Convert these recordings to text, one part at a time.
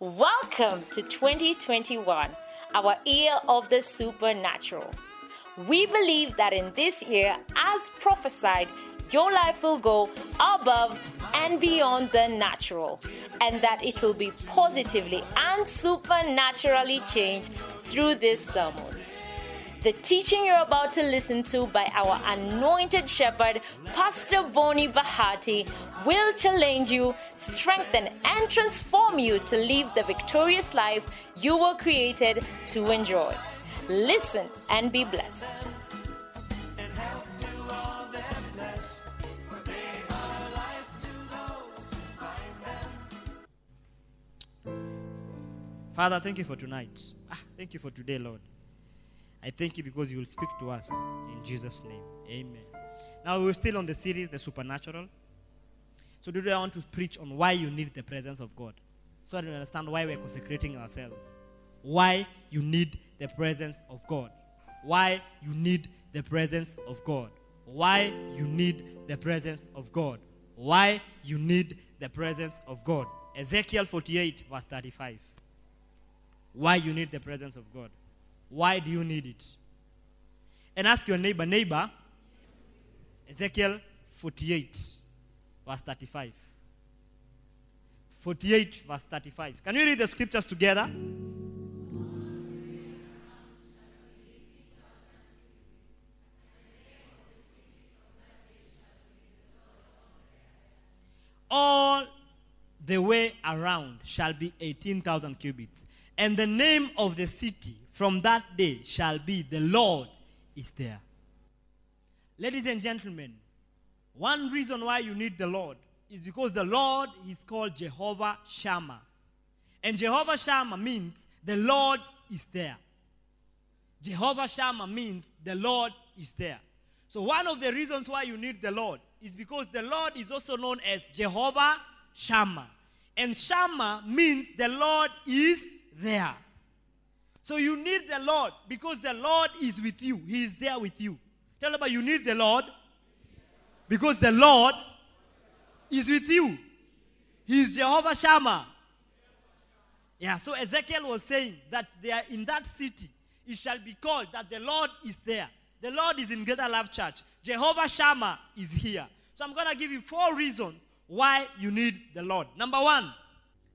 Welcome to 2021, our year of the supernatural. We believe that in this year, as prophesied, your life will go above and beyond the natural, and that it will be positively and supernaturally changed through this sermons. The teaching you're about to listen to by our anointed shepherd, Pastor Bonnie Bahati, will challenge you, strengthen, and transform you to live the victorious life you were created to enjoy. Listen and be blessed. Father, thank you for tonight. Ah, thank you for today, Lord. I thank you because you will speak to us in Jesus' name. Amen. Now we're still on the series, The Supernatural. So today I want to preach on why you need the presence of God. So that you understand why we're consecrating ourselves. Why you need the presence of God. Why you need the presence of God. Why you need the presence of God. Why you need the presence of God. Ezekiel 48, verse 35. Why you need the presence of God. Why do you need it? And ask your neighbor, neighbor, Ezekiel 48, verse 35. 48, verse 35. Can you read the scriptures together? All the way around shall be 18,000 cubits. And the name of the city from that day shall be the Lord is there. Ladies and gentlemen, one reason why you need the Lord is because the Lord is called Jehovah Shammah. And Jehovah Shammah means the Lord is there. Jehovah Shammah means the Lord is there. So, one of the reasons why you need the Lord is because the Lord is also known as Jehovah Shammah. And Shammah means the Lord is there. So you need the Lord because the Lord is with you. He is there with you. Tell about you need the Lord because the Lord is with you. He is Jehovah Shammah. Yeah, so Ezekiel was saying that they are in that city it shall be called that the Lord is there. The Lord is in Greater Love Church. Jehovah Shammah is here. So I'm going to give you four reasons why you need the Lord. Number one,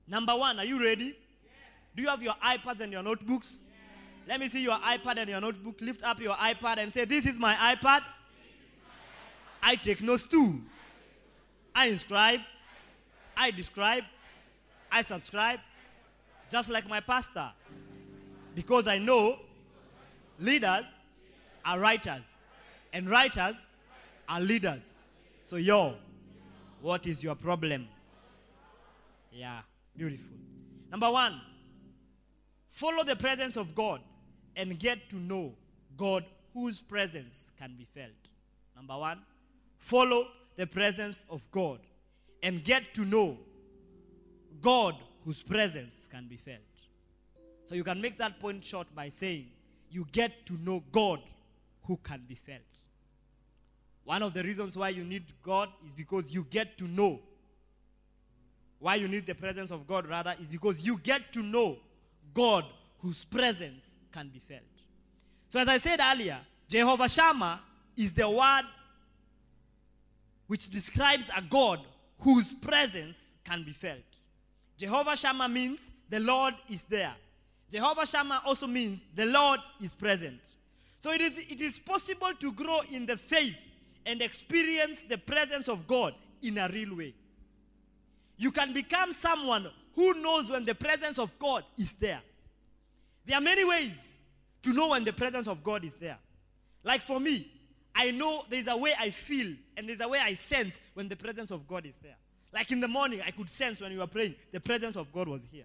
number one, are you ready? Do you have your iPads and your notebooks? Let me see your iPad and your notebook. Lift up your iPad and say, This is my iPad. Is my iPad. I take notes too. I inscribe. I describe. I subscribe. Just like my pastor. Because I know leaders are writers. And writers are leaders. So, yo, what is your problem? Yeah, beautiful. Number one, Follow the presence of God and get to know God whose presence can be felt. Number one, follow the presence of God and get to know God whose presence can be felt. So you can make that point short by saying, you get to know God who can be felt. One of the reasons why you need God is because you get to know. Why you need the presence of God, rather, is because you get to know God whose presence can be felt. So, as I said earlier, Jehovah Shammah is the word which describes a God whose presence can be felt. Jehovah Shammah means the Lord is there. Jehovah Shammah also means the Lord is present. So it is, it is possible to grow in the faith and experience the presence of God in a real way. You can become someone who knows when the presence of God is there. There are many ways to know when the presence of God is there. Like for me, I know there's a way I feel and there's a way I sense when the presence of God is there. Like in the morning, I could sense when you were praying, the presence of God was here.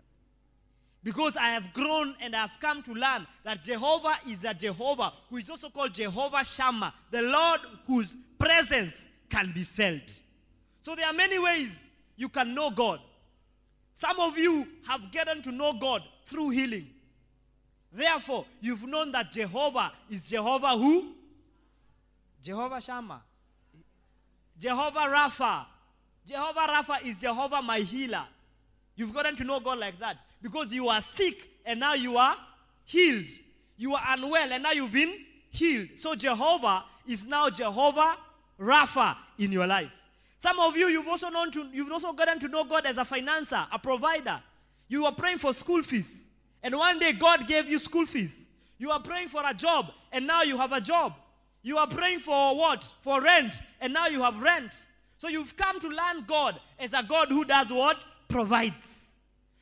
Because I have grown and I have come to learn that Jehovah is a Jehovah who is also called Jehovah Shammah, the Lord whose presence can be felt. So there are many ways you can know God. Some of you have gotten to know God through healing. Therefore, you've known that Jehovah is Jehovah who? Jehovah Shammah. Jehovah Rapha. Jehovah Rapha is Jehovah my healer. You've gotten to know God like that because you are sick and now you are healed. You are unwell and now you've been healed. So Jehovah is now Jehovah Rapha in your life. Some of you, you've also known to, you've also gotten to know God as a financer, a provider. You are praying for school fees, and one day God gave you school fees. You are praying for a job, and now you have a job. You are praying for what? For rent, and now you have rent. So you've come to learn God as a God who does what? Provides.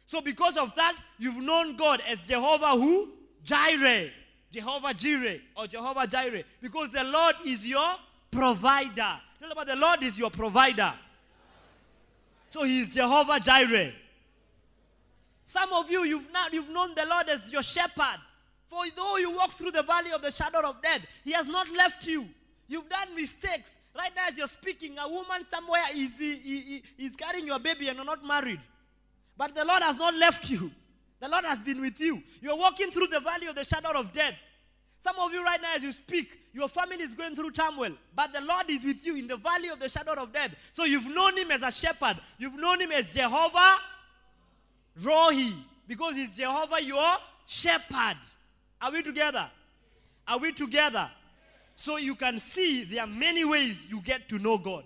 So because of that, you've known God as Jehovah who? Jireh. Jehovah Jireh or Jehovah Jireh. Because the Lord is your provider. Tell about the Lord is your provider. So he is Jehovah Jireh. Some of you, you've, not, you've known the Lord as your shepherd. For though you walk through the valley of the shadow of death, He has not left you. You've done mistakes. Right now, as you're speaking, a woman somewhere is, is, is carrying your baby and you're not married. But the Lord has not left you. The Lord has been with you. You're walking through the valley of the shadow of death. Some of you, right now, as you speak, your family is going through turmoil, but the Lord is with you in the valley of the shadow of death. So you've known Him as a shepherd, you've known Him as Jehovah Rohi, because He's Jehovah your shepherd. Are we together? Are we together? So you can see there are many ways you get to know God.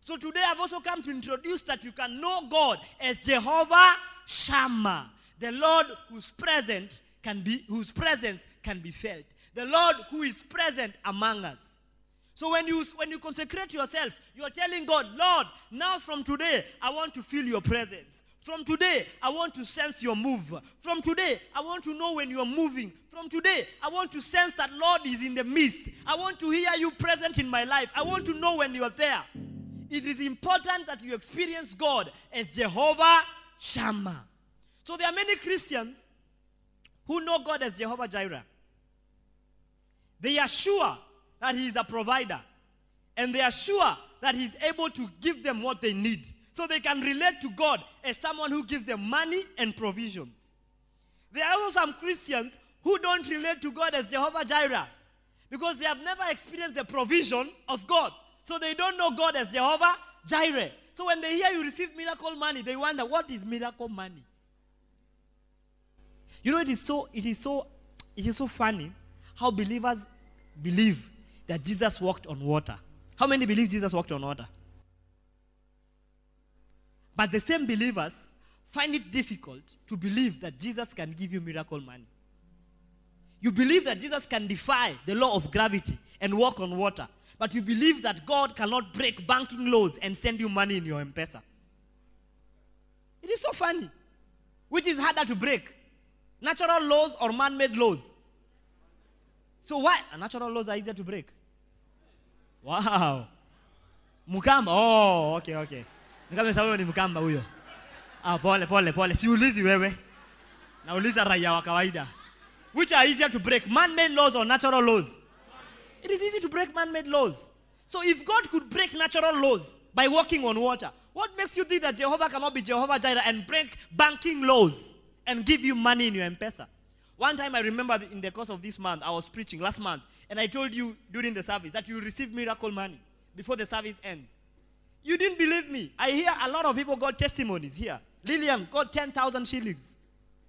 So today I've also come to introduce that you can know God as Jehovah Shammah, the Lord whose presence can be whose presence can be felt. The Lord who is present among us. So when you when you consecrate yourself, you are telling God, Lord, now from today I want to feel your presence. From today, I want to sense your move. From today, I want to know when you are moving. From today, I want to sense that Lord is in the midst. I want to hear you present in my life. I want to know when you are there. It is important that you experience God as Jehovah Shammah. So there are many Christians who know God as Jehovah Jireh. They are sure that He is a provider, and they are sure that He is able to give them what they need. So they can relate to God as someone who gives them money and provisions. There are also some Christians who don't relate to God as Jehovah Jireh because they have never experienced the provision of God. So they don't know God as Jehovah Jireh. So when they hear you receive miracle money, they wonder what is miracle money? You know, it is so, it is so, it is so funny how believers believe that Jesus walked on water. How many believe Jesus walked on water? But the same believers find it difficult to believe that Jesus can give you miracle money. You believe that Jesus can defy the law of gravity and walk on water, but you believe that God cannot break banking laws and send you money in your M-Pesa. It is so funny. Which is harder to break? Natural laws or man-made laws? So why? Natural laws are easier to break. Wow. Mukamba. Oh, okay, okay. Nikamesa huyo ni Mkamba huyo. Ah, pole pole pole. Siulizi wewe. Nauliza raia wa kawaida. Which are easier to break, man-made laws or natural laws? It is easy to break man-made laws. So if God could break natural laws by walking on water, what makes you think that Jehovah cannot be Jehovah Jireh and break banking laws and give you money in your M-Pesa? One time I remember in the course of this month, I was preaching last month, and I told you during the service that you receive miracle money before the service ends. You didn't believe me. I hear a lot of people got testimonies here. Lillian got 10,000 shillings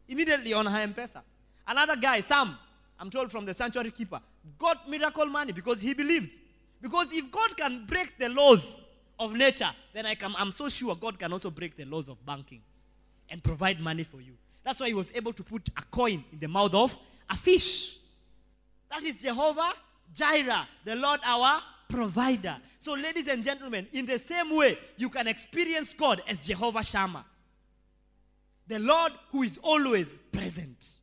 immediately on her M-Pesa. Another guy, Sam, I'm told from the sanctuary keeper, got miracle money because he believed. Because if God can break the laws of nature, then I can, I'm so sure God can also break the laws of banking and provide money for you. That's why he was able to put a coin in the mouth of a fish. That is Jehovah Jireh, the Lord our provider. So, ladies and gentlemen, in the same way, you can experience God as Jehovah Shammah, the Lord who is always present,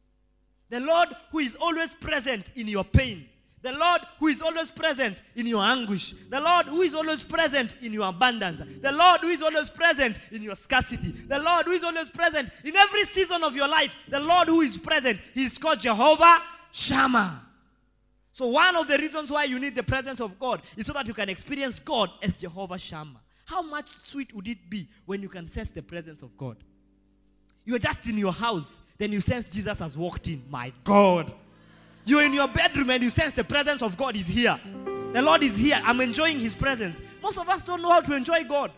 the Lord who is always present in your pain. The Lord who is always present in your anguish. The Lord who is always present in your abundance. The Lord who is always present in your scarcity. The Lord who is always present in every season of your life. The Lord who is present. He is called Jehovah Shammah. So, one of the reasons why you need the presence of God is so that you can experience God as Jehovah Shammah. How much sweet would it be when you can sense the presence of God? You're just in your house, then you sense Jesus has walked in. My God. You're in your bedroom and you sense the presence of God is here. The Lord is here. I'm enjoying His presence. Most of us don't know how to enjoy God.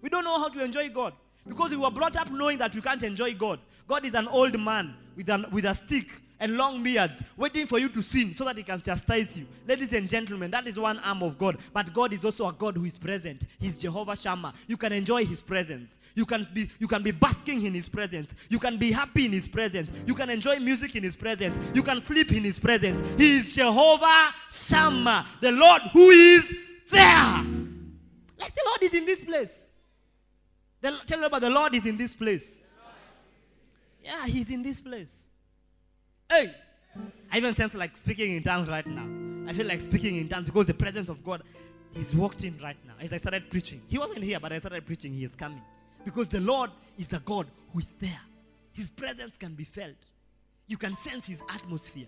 We don't know how to enjoy God. Because we were brought up knowing that we can't enjoy God. God is an old man with, an, with a stick and long beards, waiting for you to sin so that he can chastise you. Ladies and gentlemen, that is one arm of God. But God is also a God who is present. He's Jehovah Shammah. You can enjoy his presence. You can be you can be basking in his presence. You can be happy in his presence. You can enjoy music in his presence. You can sleep in his presence. He is Jehovah Shammah, the Lord who is there. Like the Lord is in this place. The, tell me about the Lord is in this place. Yeah, he's in this place. Hey, I even sense like speaking in tongues right now. I feel like speaking in tongues because the presence of God is walked in right now. As I started preaching, He wasn't here, but I started preaching. He is coming because the Lord is a God who is there. His presence can be felt. You can sense His atmosphere.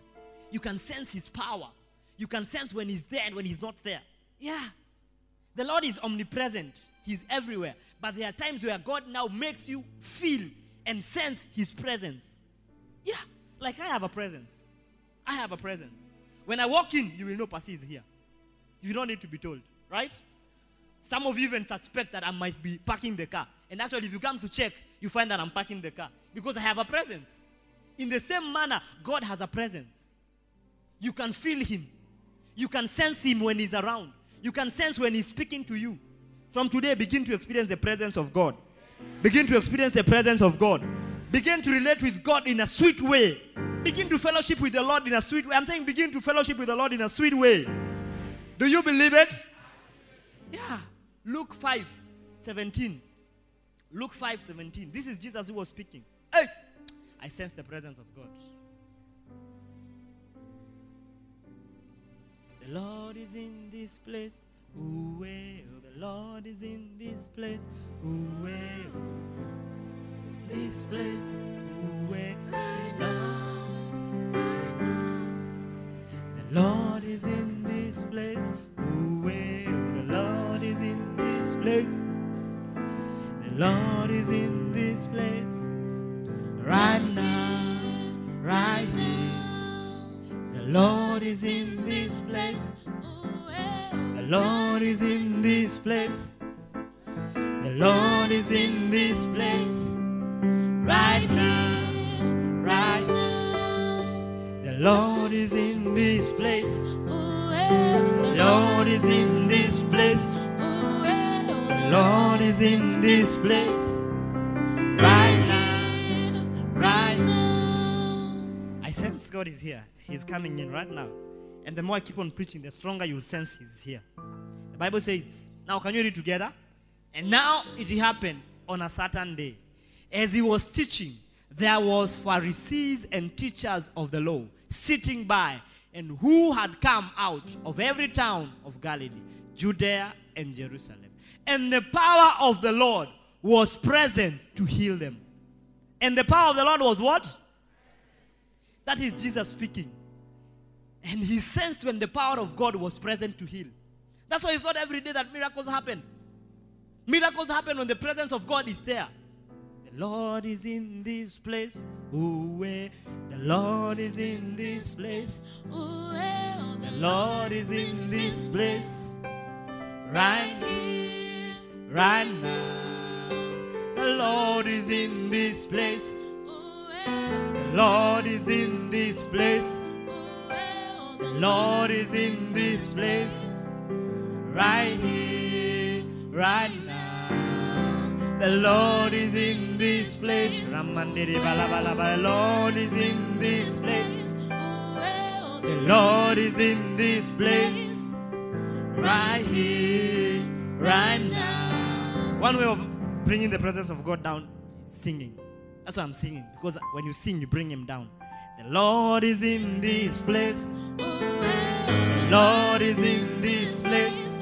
You can sense His power. You can sense when He's there and when He's not there. Yeah. The Lord is omnipresent. He's everywhere. But there are times where God now makes you feel and sense His presence. Yeah. Like I have a presence. I have a presence. When I walk in, you will know Pasi is here. You don't need to be told, right? Some of you even suspect that I might be parking the car. And actually, if you come to check, you find that I'm parking the car because I have a presence. In the same manner, God has a presence. You can feel Him, you can sense Him when He's around, you can sense when He's speaking to you. From today, begin to experience the presence of God. Begin to experience the presence of God. Begin to relate with God in a sweet way. Begin to fellowship with the Lord in a sweet way. I'm saying begin to fellowship with the Lord in a sweet way. Do you believe it? Yeah. Luke 5 17. Luke 5 17. This is Jesus who was speaking. Hey! I sense the presence of God. The Lord is in this place. Ooh, eh, oh, the Lord is in this place. Ooh, eh, oh. This place. Ooh, now. right now. The Lord is in this place. Ooh, the Lord is in this place. The Lord is in this place. Right now, right here. The Lord is in this place. The Lord is in this place. In this place. The eh, Lord is in this place. The eh, Lord is in this place. Right now, right now. I sense God is here. He's coming in right now. And the more I keep on preaching, the stronger you'll sense He's here. The Bible says, now can you read together? And now it happened on a certain day. As he was teaching, there was Pharisees and teachers of the law sitting by, and who had come out of every town of Galilee, Judea and Jerusalem. And the power of the Lord was present to heal them. And the power of the Lord was what? That is Jesus speaking. And he sensed when the power of God was present to heal. That's why it's not every day that miracles happen. Miracles happen when the presence of God is there. The Lord is in this place. Ooh, eh. the Lord is in this place. Ooh, eh. the Lord is in this place. Right here, right now. The Lord is in this place. The Lord is in this place. The Lord is in this place. Right here, right now. The Lord is in this place. Ramandiri balabalaba. The Lord is in this place. The Lord is in this place. Right here, right now. One way of bringing the presence of God down singing. That's why I'm singing. Because when you sing, you bring him down. The Lord is in this place. The Lord is in this place.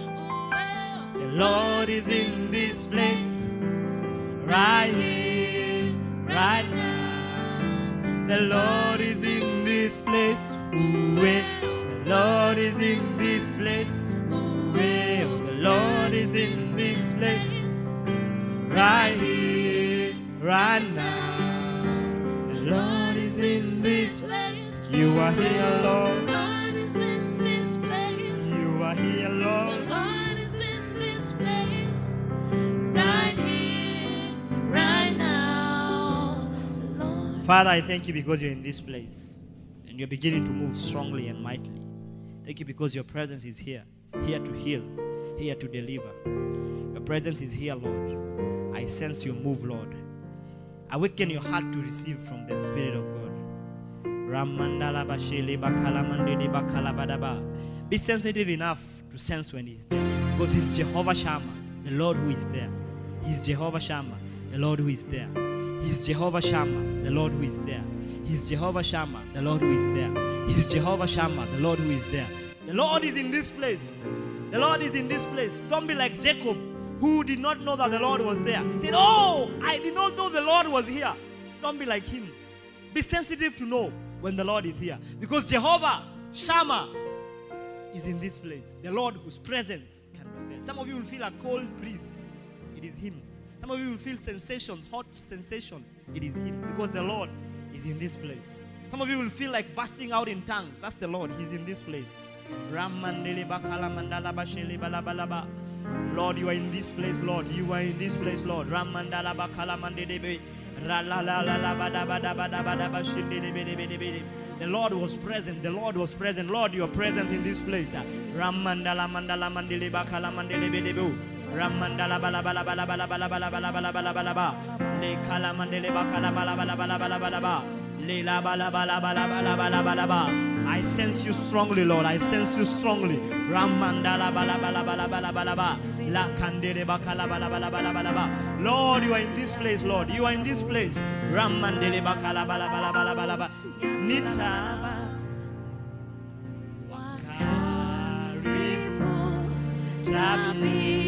The Lord is in this place. Right here, right now. The Lord is in this place. Ooh, eh. The Lord is in this place. Ooh, eh. Oh, the Lord is in this place. Right here, right now. The Lord is in this place. You are here, alone. The Lord. Is in this place. You are here, Lord. Father, I thank you because you're in this place and you're beginning to move strongly and mightily. Thank you because your presence is here, here to heal, here to deliver. Your presence is here, Lord. I sense your move, Lord. Awaken your heart to receive from the Spirit of God. Be sensitive enough to sense when He's there. Because He's Jehovah Shammah, the Lord who is there. He's Jehovah Shammah, the Lord who is there. He's Jehovah Shammah, the Lord who is there. He's Jehovah Shammah, the Lord who is there. He's Jehovah Shammah, the Lord who is there. The Lord is in this place. The Lord is in this place. Don't be like Jacob, who did not know that the Lord was there. He said, Oh, I did not know the Lord was here. Don't be like him. Be sensitive to know when the Lord is here. Because Jehovah Shammah is in this place. The Lord whose presence can be felt. Some of you will feel a cold breeze. It is Him. Some of you will feel sensations, hot sensation. It is Him. Because the Lord is in this place. Some of you will feel like busting out in tongues. That's the Lord. He's in this place. Lord, you are in this place, Lord. You are in this place, Lord. The Lord was present. The Lord was present. Lord, you are present in this place. Ramandala mandala mandele bakala mandele. Ramandala bala bala bala bala bala bala bala bala bala bala ba. Le kala mandele bakala bala bala bala bala bala ba. Le la bala bala bala bala bala bala ba. I sense you strongly, Lord. I sense you strongly. Ramandala bala bala bala bala bala ba. La kandele bakala bala bala bala bala ba. Lord, you are in this place, Lord. You are in this place. Ramandele bakala bala bala bala bala ba. Nita. Wakaribu tabibu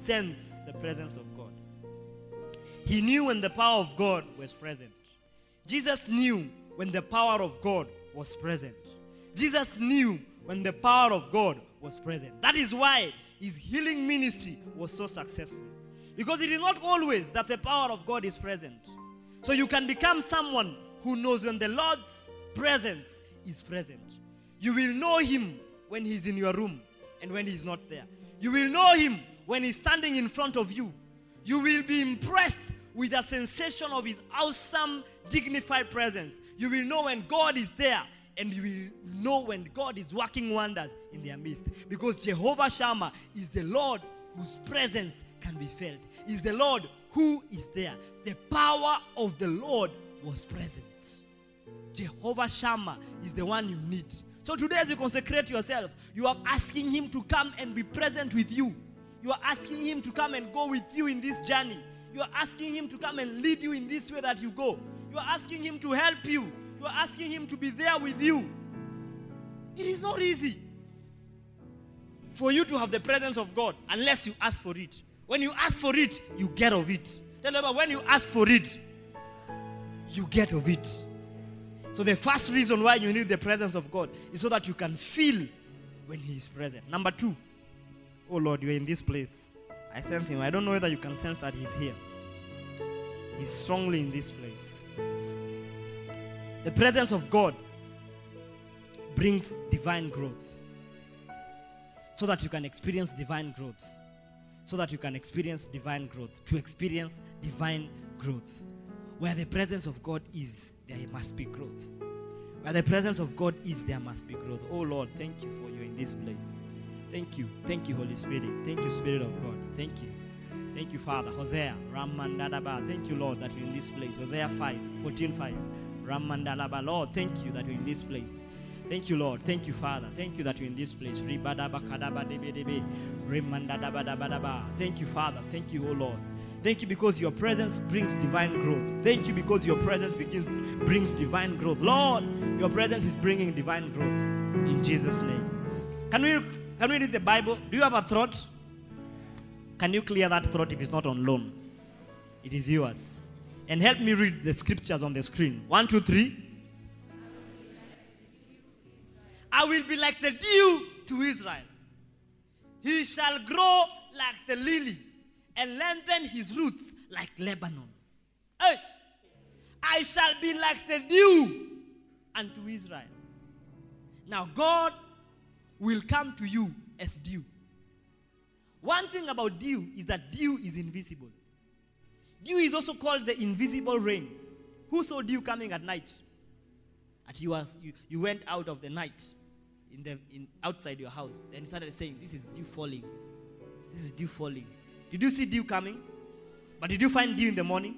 sense the presence of God. He knew when the power of God was present. Jesus knew when the power of God was present. Jesus knew when the power of God was present. That is why his healing ministry was so successful. Because it is not always that the power of God is present. So you can become someone who knows when the Lord's presence is present. You will know him when he's in your room and when he's not there. You will know him when he's standing in front of you. You will be impressed with the sensation of his awesome, dignified presence. You will know when God is there and you will know when God is working wonders in their midst. Because Jehovah Shammah is the Lord whose presence can be felt, is the Lord who is there. The power of the Lord was present. Jehovah Shammah is the one you need. So today, as you consecrate yourself, you are asking Him to come and be present with you. You are asking Him to come and go with you in this journey. You are asking Him to come and lead you in this way that you go. You are asking Him to help you. You are asking Him to be there with you. It is not easy for you to have the presence of God unless you ask for it. When you ask for it, you get of it. Tell them, when you ask for it, you get of it. So the first reason why you need the presence of God is so that you can feel when He is present. Number two, oh Lord, you are in this place. I sense Him. I don't know whether you can sense that He's here. He's strongly in this place. The presence of God brings divine growth so that you can experience divine growth. So that you can experience divine growth. To experience divine growth. Where the presence of God is, there must be growth. Where the presence of God is, there must be growth. Oh Lord, thank you for you in this place. Thank you. Thank you, Holy Spirit. Thank you, Spirit of God. Thank you. Thank you, Father. Hosea, Ramandalaba. Thank you, Lord, that you're in this place. Hosea 5, 14, 5. Ramandalaba. Lord, thank you that you're in this place. Thank you, Lord. Thank you, Father. Thank you that you're in this place. Thank you, Father. Thank you, O Lord. Thank you because your presence brings divine growth. Thank you because your presence begins brings divine growth. Lord, your presence is bringing divine growth in Jesus' name. Can we can we read the Bible? Do you have a throat? Can you clear that throat if it's not on loan? It is yours. And help me read the scriptures on the screen. One, two, three. I will be like the dew to Israel. He shall grow like the lily and lengthen his roots like Lebanon. Hey, I shall be like the dew unto Israel. Now, God will come to you as dew. One thing about dew is that dew is invisible. Dew is also called the invisible rain. Who saw dew coming at night? At you, was, you, you went out of the night in the, in, outside your house. Then you started saying, This is dew falling. This is dew falling. Did you see dew coming? But did you find dew in the morning?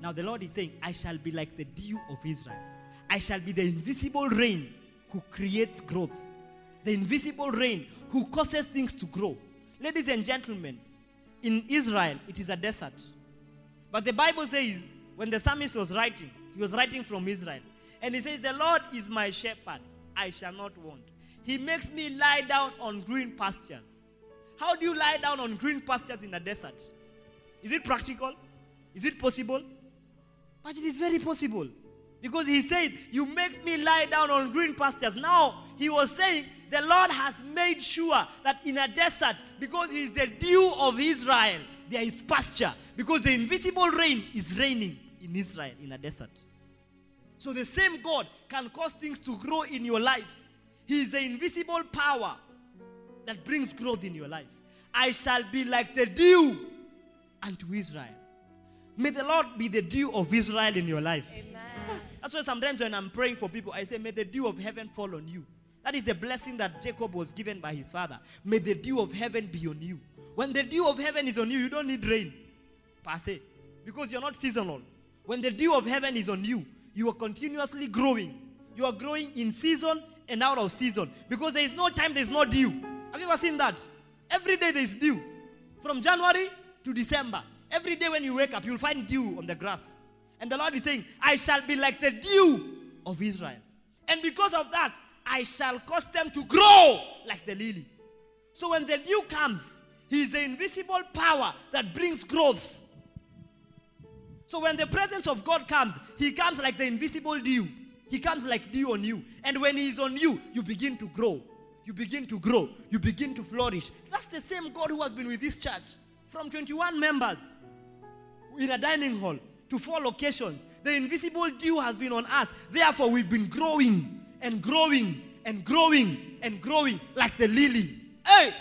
Now the Lord is saying, I shall be like the dew of Israel. I shall be the invisible rain who creates growth. The invisible rain who causes things to grow. Ladies and gentlemen, in Israel, it is a desert. But the Bible says, when the psalmist was writing, he was writing from Israel. And he says, The Lord is my shepherd, I shall not want. He makes me lie down on green pastures. How do you lie down on green pastures in a desert? Is it practical? Is it possible? But it is very possible. Because he said, You make me lie down on green pastures. Now, he was saying, The Lord has made sure that in a desert, because he is the dew of Israel, there is pasture. Because the invisible rain is raining in Israel in a desert. So the same God can cause things to grow in your life. He is the invisible power that brings growth in your life. I shall be like the dew unto Israel. May the Lord be the dew of Israel in your life. That's why sometimes when I'm praying for people, I say, May the dew of heaven fall on you. That is the blessing that Jacob was given by his father. May the dew of heaven be on you. When the dew of heaven is on you, you don't need rain, per se, because you're not seasonal. When the dew of heaven is on you, you are continuously growing. You are growing in season and out of season because there is no time there is no dew. Have you ever seen that? Every day there is dew. From January to December. Every day when you wake up, you'll find dew on the grass. And the Lord is saying, I shall be like the dew of Israel. And because of that, I shall cause them to grow like the lily. So when the dew comes, He is the invisible power that brings growth. So when the presence of God comes, He comes like the invisible dew. He comes like dew on you. And when He is on you, you begin to grow. You begin to grow. You begin to flourish. That's the same God who has been with this church from 21 members in a dining hall to four locations. The invisible dew has been on us. Therefore, we've been growing and growing and growing and growing like the lily. Hey,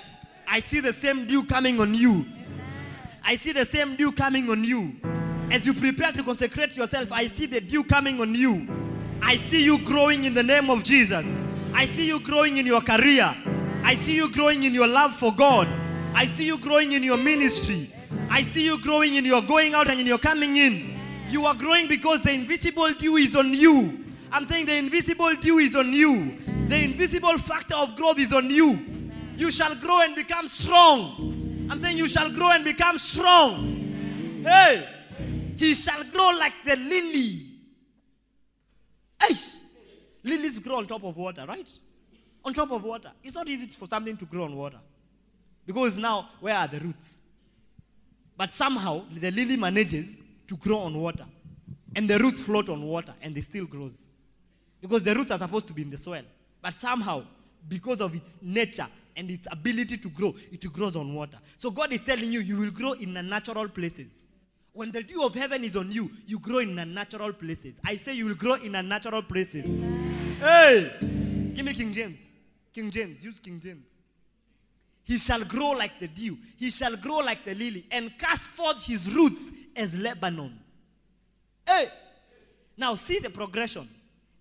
I see the same dew coming on you. I see the same dew coming on you. As you prepare to consecrate yourself, I see the dew coming on you. I see you growing in the name of Jesus. I see you growing in your career. I see you growing in your love for God. I see you growing in your ministry. I see you growing in your going out and in your coming in. You are growing because the invisible dew is on you. I'm saying the invisible dew is on you. The invisible factor of growth is on you. You shall grow and become strong. I'm saying you shall grow and become strong. Hey, he shall grow like the lily. Hey, lilies grow on top of water, right? On top of water. It's not easy for something to grow on water. Because now, where are the roots? But somehow, the lily manages to grow on water. And the roots float on water and they still grows. Because the roots are supposed to be in the soil. But somehow, because of its nature and its ability to grow, it grows on water. So God is telling you, you will grow in the natural places. When the dew of heaven is on you, you grow in unnatural places. I say you will grow in unnatural places. Hey! Give me King James. King James. Use King James. He shall grow like the dew. He shall grow like the lily and cast forth his roots as Lebanon. Hey! Now see the progression.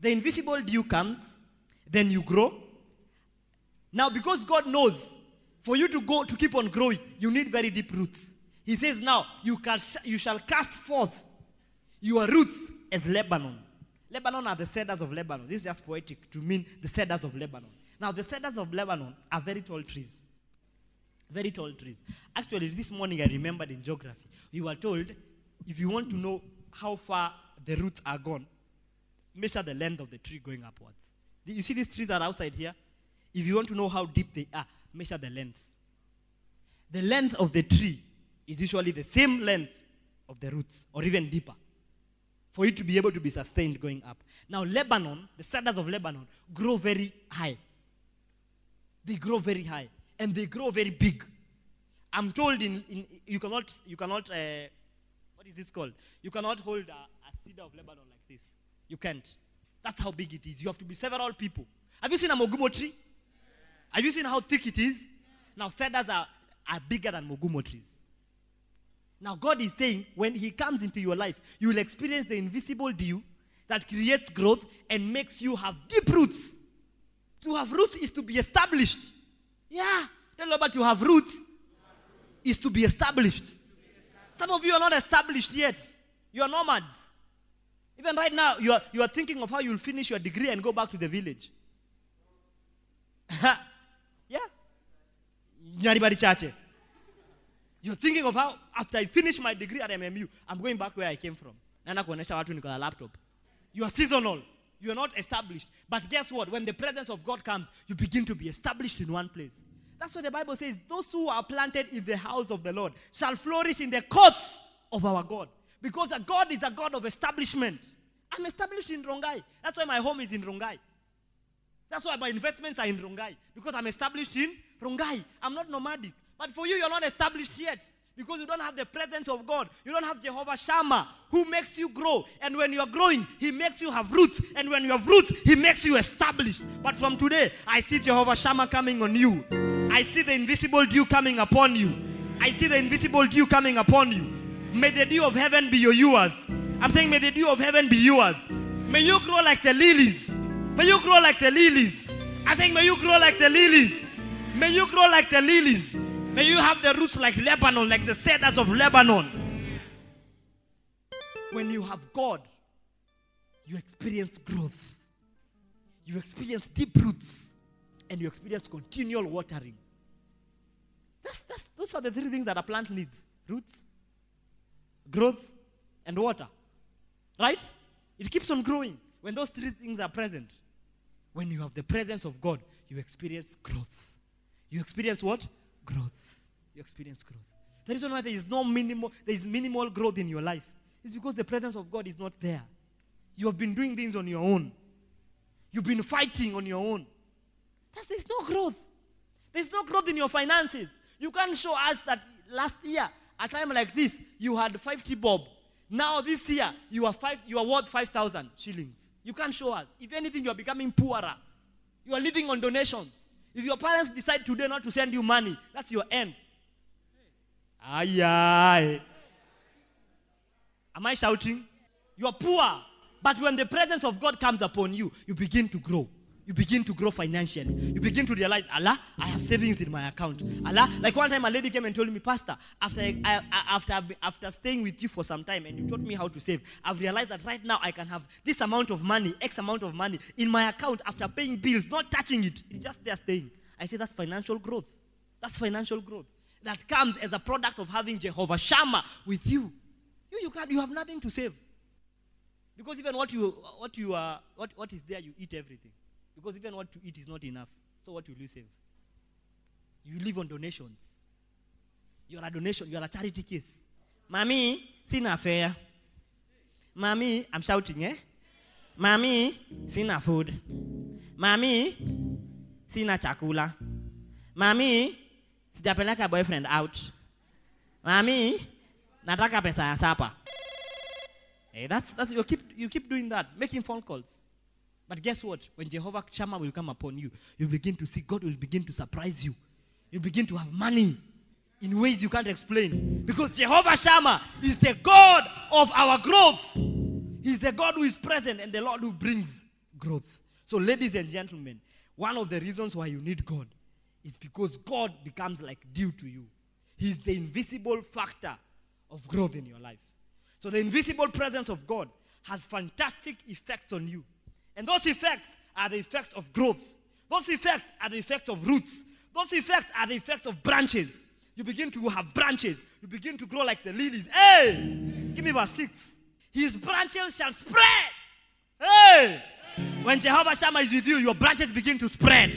The invisible dew comes, then you grow. Now, because God knows For you to go to keep on growing, you need very deep roots. He says now, you, can sh- you shall cast forth your roots as Lebanon. Lebanon are the cedars of Lebanon. This is just poetic to mean the cedars of Lebanon. Now, the cedars of Lebanon are very tall trees. Very tall trees. Actually, this morning I remembered in geography, we were told if you want to know how far the roots are gone, measure the length of the tree going upwards. You see these trees are outside here? If you want to know how deep they are, measure the length. The length of the tree is usually the same length of the roots, or even deeper, for it to be able to be sustained going up. Now, Lebanon, the cedars of Lebanon, grow very high. They grow very high, and they grow very big. I'm told in, in you cannot you cannot uh, what is this called? You cannot hold a, a cedar of Lebanon like this. You can't. That's how big it is. You have to be several people. Have you seen a mugumo tree? Have you seen how thick it is? Now, cedars are, are bigger than mugumo trees. Now, God is saying when He comes into your life, you will experience the invisible dew that creates growth and makes you have deep roots. To have roots is to be established. Yeah. Tell about you have roots is to be established. Some of you are not established yet. You are nomads. Even right now, you are, you are thinking of how you'll finish your degree and go back to the village. yeah. You're thinking of how, after I finish my degree at MMU, I'm going back where I came from. Laptop. You are seasonal. You are not established. But guess what? When the presence of God comes, you begin to be established in one place. That's what the Bible says. Those who are planted in the house of the Lord shall flourish in the courts of our God. Because a God is a God of establishment. I'm established in Rongai. That's why my home is in Rongai. That's why my investments are in Rongai. Because I'm established in Rongai. I'm not nomadic. But for you, you're not established yet. Because you don't have the presence of God. You don't have Jehovah Shammah who makes you grow. And when you're growing, He makes you have roots. And when you have roots, He makes you established. But from today, I see Jehovah Shammah coming on you. I see the invisible dew coming upon you. I see the invisible dew coming upon you. May the dew of heaven be your yours. I'm saying, may the dew of heaven be yours. May you grow like the lilies. May you grow like the lilies. I'm saying, may you grow like the lilies. May you grow like the lilies. May you have the roots like Lebanon, like the cedars of Lebanon. When you have God, you experience growth. You experience deep roots. And you experience continual watering. That's, that's, those are the three things that a plant needs roots, growth, and water. Right? It keeps on growing. When those three things are present, when you have the presence of God, you experience growth. You experience what? Growth. You experience growth. The reason why there is no minimal, there is minimal growth in your life is because the presence of God is not there. You have been doing things on your own. You've been fighting on your own. There's no growth. There's no growth in your finances. You can't show us that last year, a time like this, you had 50 bob. Now this year, you are five, you are worth 5,000 shillings. You can't show us. If anything, you are becoming poorer. You are living on donations. If your parents decide today not to send you money, that's your end. Aye, aye. Am I shouting? You are poor. But when the presence of God comes upon you, you begin to grow. You begin to grow financially. You begin to realize, Allah, I have savings in my account. Allah, like one time a lady came and told me, Pastor, after, I, I, after, after staying with you for some time and you taught me how to save, I've realized that right now I can have this amount of money, X amount of money in my account after paying bills, not touching it. It's just there staying. I say that's financial growth. That's financial growth. That comes as a product of having Jehovah Shammah with you. You, you, can't, you have nothing to save. Because even what you, what you are, what, what is there, you eat everything. Because even what to eat is not enough. So what will you save? You live on donations. You are a donation, you are a charity case. Mommy, sina fare. Mommy, I'm shouting, eh? Mommy, sina food. Mommy, sina chakula. Mommy, sijapeleka boyfriend out. Mommy, nataka pesa ya sapa. Hey, that's, that's, you, keep, you keep doing that, making phone calls. But guess what? When Jehovah Shammah will come upon you, you begin to see God will begin to surprise you. You begin to have money in ways you can't explain. Because Jehovah Shammah is the God of our growth. He's the God who is present and the Lord who brings growth. So, ladies and gentlemen, one of the reasons why you need God is because God becomes like dew to you. He's the invisible factor of growth in your life. So the invisible presence of God has fantastic effects on you. And those effects are the effects of growth. Those effects are the effects of roots. Those effects are the effects of branches. You begin to have branches. You begin to grow like the lilies. Hey! Give me verse 6. His branches shall spread. Hey! When Jehovah Shammah is with you, your branches begin to spread.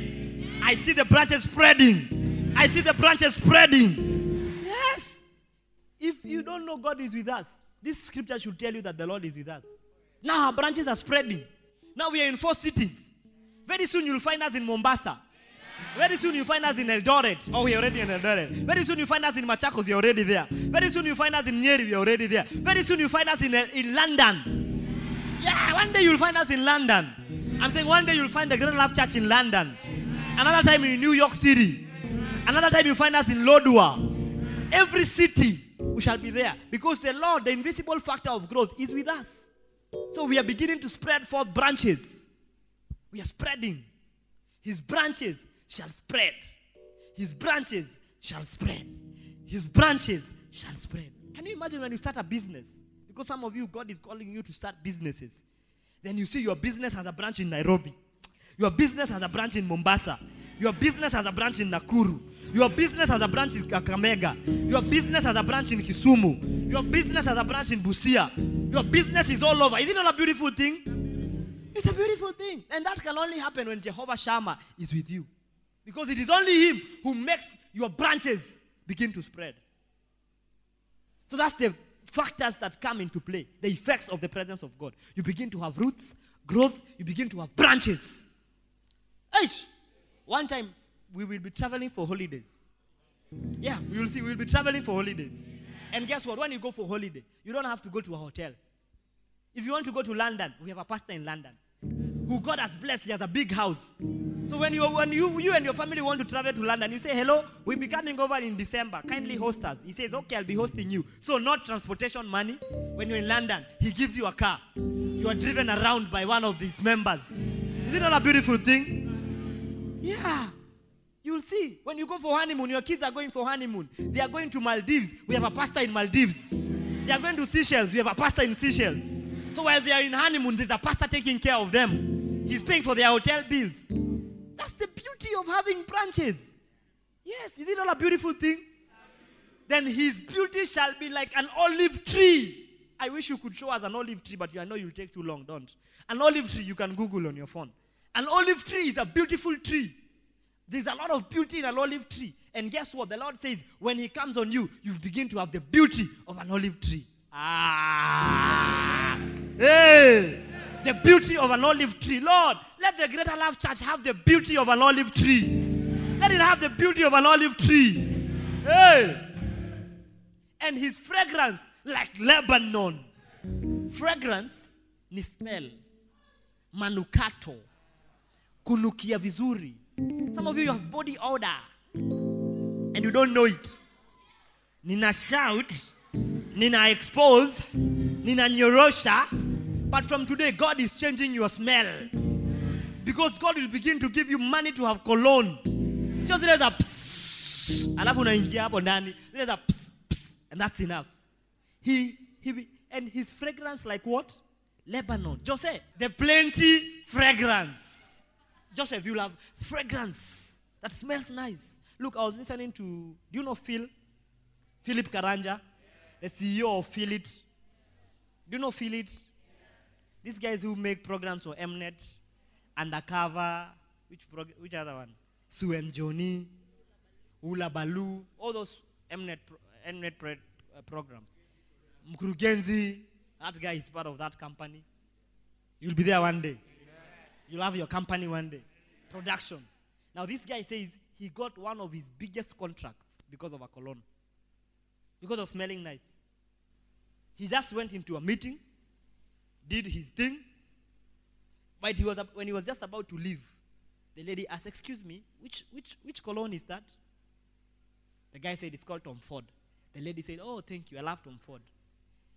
I see the branches spreading. I see the branches spreading. Yes. If you don't know God is with us, this scripture should tell you that the Lord is with us. Now our branches are spreading. Now we are in four cities. Very soon you'll find us in Mombasa. Very soon you find us in Eldoret. Oh, we're already in Eldoret. Very soon you find us in Machakos. You're already there. Very soon you find us in Nyeri. You're already there. Very soon you find us in, eh, in London. Yeah, one day you'll find us in London. I'm saying one day you'll find the Great Love Church in London. Another time in New York City. Another time you find us in Lodwar. Every city we shall be there because the Lord, the invisible factor of growth, is with us. So we are beginning to spread forth branches. We are spreading. His branches shall spread. His branches shall spread. His branches shall spread. Can you imagine when you start a business? Because some of you, God is calling you to start businesses. Then you see your business has a branch in Nairobi. Your business has a branch in Mombasa. Your business has a branch in Nakuru. Your business has a branch in Kakamega. Your business has a branch in Kisumu. Your business has a branch in Busia. Your business is all over. Is it not a beautiful thing? It's a beautiful thing. And that can only happen when Jehovah Shammah is with you. Because it is only Him who makes your branches begin to spread. So that's the factors that come into play, the effects of the presence of God. You begin to have roots, growth, you begin to have branches. Eish! One time we will be traveling for holidays. Yeah, we will see. We will be traveling for holidays. And guess what? When you go for holiday, you don't have to go to a hotel. If you want to go to London, we have a pastor in London who God has blessed. He has a big house. So when you when you you and your family want to travel to London, you say, "Hello, we'll be coming over in December. Kindly host us." He says, "Okay, I'll be hosting you." So not transportation money. When you're in London, he gives you a car. You are driven around by one of these members. Is it not a beautiful thing? Yeah. You'll see. When you go for honeymoon, your kids are going for honeymoon. They are going to Maldives. We have a pastor in Maldives. They are going to Seychelles. We have a pastor in Seychelles. So while they are in honeymoon, there's a pastor taking care of them. He's paying for their hotel bills. That's the beauty of having branches. Yes, is it not a beautiful thing? Then his beauty shall be like an olive tree. I wish you could show us an olive tree, but I know you'll take too long. Don't. An olive tree you can Google on your phone. An olive tree is a beautiful tree. There's a lot of beauty in an olive tree. And guess what? The Lord says, when He comes on you, you begin to have the beauty of an olive tree. Ah! Hey! The beauty of an olive tree. Lord, let the Greater Love Church have the beauty of an olive tree. Let it have the beauty of an olive tree. Hey! And His fragrance like Lebanon. Fragrance ni smell. Manukato. Kunukia vizuri. Some of you have body odor and you don't know it. Nina shout, Nina expose, Nina nyorosha, but from today God is changing your smell. Because God will begin to give you money to have cologne. Sio zile za pss, alafu unaingia hapo ndani, zile za and that's enough. He, he, and his fragrance like what? Lebanon. Jose, the plenty fragrance. Joseph, you'll have fragrance that smells nice. Look, I was listening to, do you know Phil? Philip Karanja, the CEO of Phil-It. Do you know Philip? These guys who make programs for Mnet, Undercover, which, prog- which other one? Sue and Johnny, Hullabaloo, all those Mnet, pro- Mnet uh, programs. Mkurugenzi, that guy is part of that company. You'll be there one day. You'll have your company one day. Production. Now, this guy says he got one of his biggest contracts because of a cologne, because of smelling nice. He just went into a meeting, did his thing, but he was, when he was just about to leave, the lady asked, Excuse me, which, which, which cologne is that? The guy said, It's called Tom Ford. The lady said, Oh, thank you, I love Tom Ford.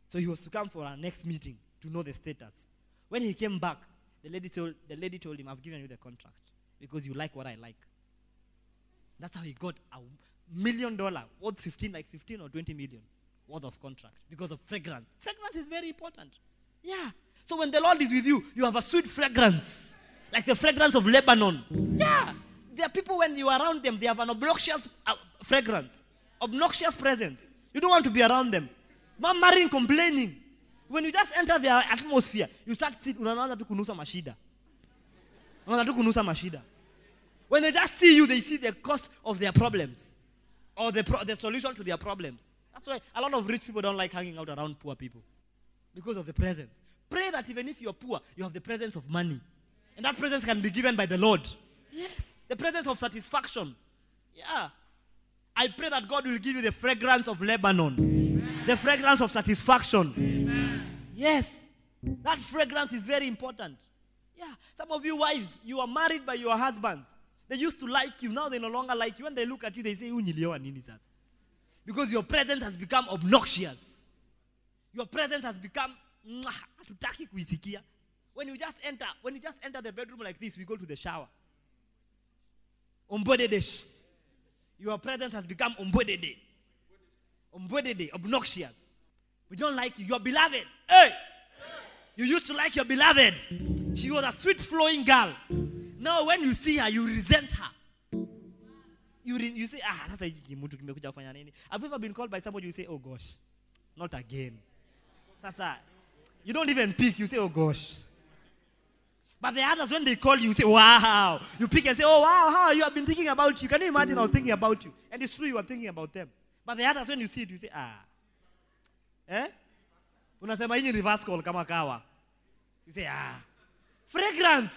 So he was to come for our next meeting to know the status. When he came back, the lady, told, the lady told him, I've given you the contract because you like what I like. That's how he got a million dollar, worth 15, like 15 or 20 million worth of contract because of fragrance. Fragrance is very important. Yeah. So when the Lord is with you, you have a sweet fragrance, like the fragrance of Lebanon. Yeah. There are people when you are around them, they have an obnoxious uh, fragrance, obnoxious presence. You don't want to be around them. Murmuring, complaining. When you just enter their atmosphere, you start seeing, unaanza tu kunusa mashida. Unaanza tu kunusa mashida. When they just see you, they see the cost of their problems or the, pro- the solution to their problems. That's why a lot of rich people don't like hanging out around poor people because of the presence. Pray that even if you're poor, you have the presence of money. And that presence can be given by the Lord. Yes. The presence of satisfaction. Yeah. I pray that God will give you the fragrance of Lebanon, the fragrance of satisfaction. Yes. That fragrance is very important. Yeah. Some of you wives, you are married by your husbands. They used to like you. Now they no longer like you. When they look at you, they say? Because your presence has become obnoxious. Your presence has become "Mwah, hatutaki kuisikia. When you just enter, when you just enter the bedroom like this, we go to the shower. Your presence has become obnoxious. We don't like you. Your beloved. Hey! You used to like your beloved. She was a sweet flowing girl. Now when you see her, you resent her. You, re- you say, ah, sasa hiki mtu kimekuja kufanya nini? Have you ever been called by somebody you say, oh gosh, not again. Sasa, you don't even pick, you say, oh gosh. But the others, when they call you, you say, wow. You pick and say, oh wow, how you have been thinking about you. Can you imagine I was thinking about you? And it's true you are thinking about them. But the others, when you see it, you say, ah. Eh? Unasema hii ni reverse call kama kawa. You say, ah. Fragrance.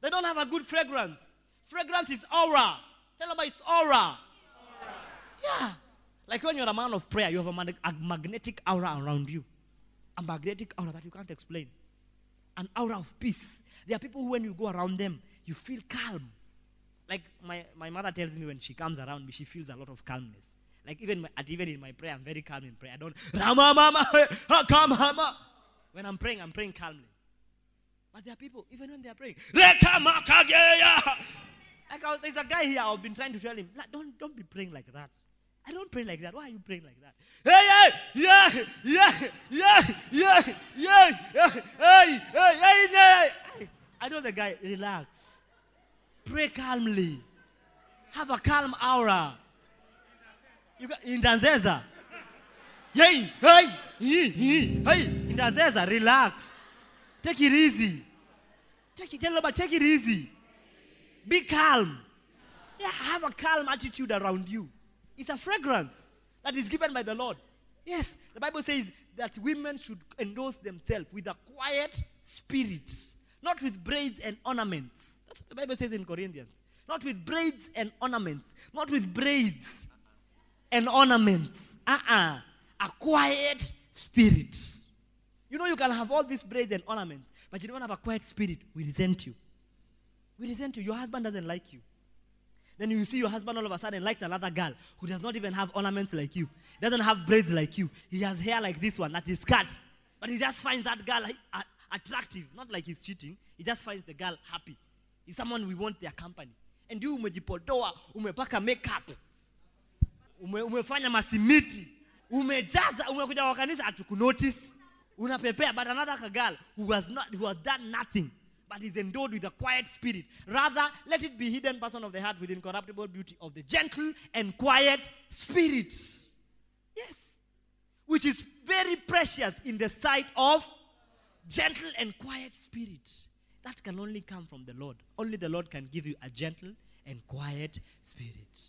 They don't have a good fragrance. Fragrance is aura. Tell about it's aura. Yeah. Like when you're a man of prayer, you have a, a magnetic aura around you. A magnetic aura that you can't explain. An aura of peace. There are people who, when you go around them, you feel calm. Like my, my mother tells me when she comes around me, she feels a lot of calmness. Like even my, at even in my prayer, I'm very calm in prayer. I don't Rama mama come mama. When I'm praying, I'm praying calmly. But there are people, even when they are praying, like I was, there's a guy here, I've been trying to tell him, "Like, don't, don't be praying like that. I don't pray like that. Why are you praying like that? Hey, hey, yeah, yeah, yeah, yeah, yeah, hey, hey, hey, hey, hey. I told the guy, relax. Pray calmly. Have a calm aura. You got in Tanzania. Hey, hey, hey, hey, in Tanzania, relax. Take it easy. Take it, tell nobody, take it easy. Be calm. Yeah, have a calm attitude around you. It's a fragrance that is given by the Lord. Yes, the Bible says that women should endorse themselves with a quiet spirit, not with braids and ornaments. That's what the Bible says in Corinthians. Not with braids and ornaments. Not with braids and ornaments. Uh-uh. A quiet spirit. You know, you can have all these braids and ornaments, but you don't have a quiet spirit. We resent you. We resent you. Your husband doesn't like you. Then you see your husband all of a sudden likes another girl who does not even have ornaments like you, doesn't have braids like you. He has hair like this one that is cut. But he just finds that girl attractive. Not like he's cheating. He just finds the girl happy. He's someone we want their company. And you umejipodoa, umepaka makeup, ume, umefanya masimiti, umejaza, umekuja kwa kanisa atukunotice, unapepea. But another girl who has not, who has done nothing, but is endowed with a quiet spirit. Rather, let it be hidden person of the heart with incorruptible beauty of the gentle and quiet spirit. Yes. Which is very precious in the sight of gentle and quiet spirit. That can only come from the Lord. Only the Lord can give you a gentle and quiet spirit.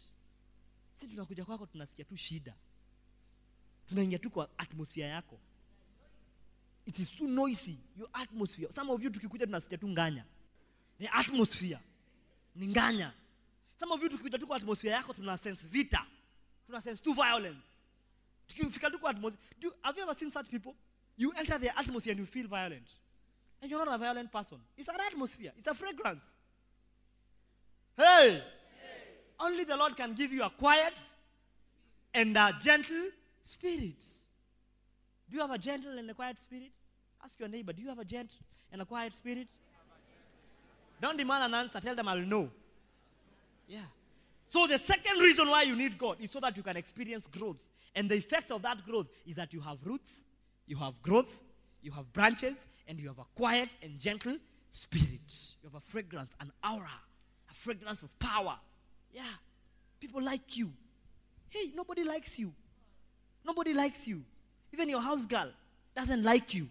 Si tunakuja kwako tunasikia tu shida. Tunaingia tu kwa atmosphere yako. It is too noisy, your atmosphere. Some of you tukikuja tunasikia tu nganya. The atmosphere ni nganya. Some of you tukikuja tu kwa atmosphere yako tuna sense vita. Tuna sense tu violence. Tukifika tu kwa atmosphere. Do, have you ever seen such people? You enter their atmosphere and you feel violent. And you're not a violent person. It's an atmosphere. It's a fragrance. Hey! Only the Lord can give you a quiet and a gentle spirit. Do you have a gentle and a quiet spirit? Ask your neighbor, do you have a gentle and a quiet spirit? Don't demand an answer. Tell them I'll know. Yeah. So the second reason why you need God is so that you can experience growth. And the effect of that growth is that you have roots, you have growth, you have branches, and you have a quiet and gentle spirit. You have a fragrance, an aura, a fragrance of power. Yeah. People like you. Hey, nobody likes you. Nobody likes you. Even your house girl doesn't like you.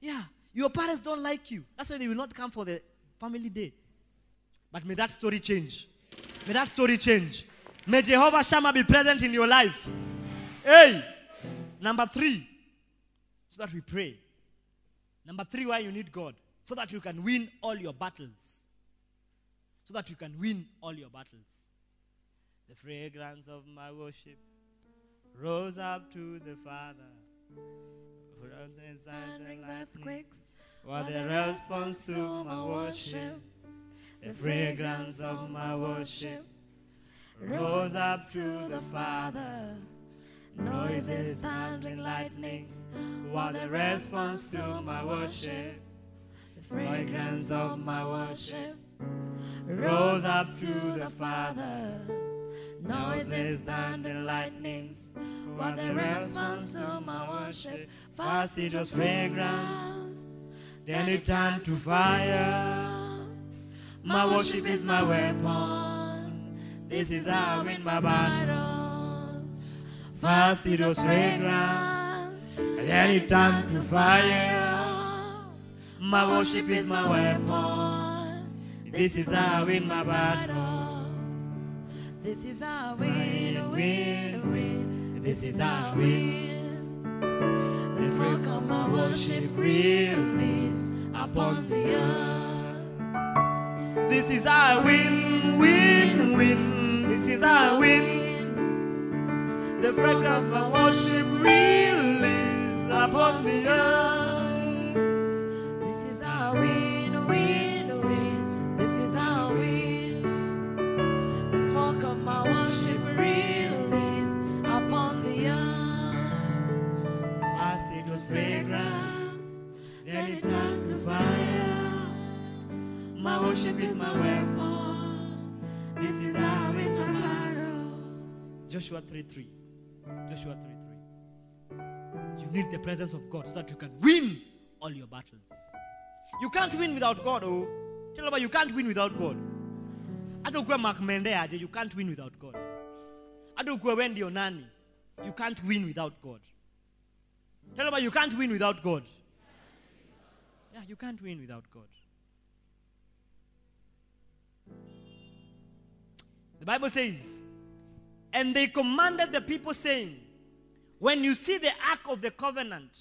Yeah. Your parents don't like you. That's why they will not come for the family day. But may that story change. May that story change. May Jehovah Shammah be present in your life. Hey, number three, so that we pray. Number three, why you need God, so that you can win all your battles. So that you can win all your battles. The fragrance of my worship rose up to the Father. From the Thundering earthquakes, what the response to my worship. The fragrance of my worship rose up to the Father. Noises, thundering lightning, what the response to my worship. The fragrance of my worship rose up to the Father. Noises, thundering lightning, what the response to my worship. First it was fragrance, then it turned to fire. My worship is my weapon. This is how I win my battle. First it was fragrance, then it turned to fire. My worship is my weapon. This is how I win my battle. This is our Win, win, win, win. This is how I win. This Rock of my worship lives upon the earth. This is how I win, win, win. This is how I win. The fragrance of my worship release upon the earth. Worship is my weapon. This is how I my battle. Joshua 3 3. Joshua 3 3. You need the presence of God so that you can win all your battles. You can't win without God. Oh, tell about you can't win without God. hata ukuwe Mark Mende aje you can't win without God. Hata ukuwe wewe ndio nani you can't win without God. Tell about you can't win without God. Yeah, you can't win without God. The Bible says, and they commanded the people, saying, When you see the ark of the covenant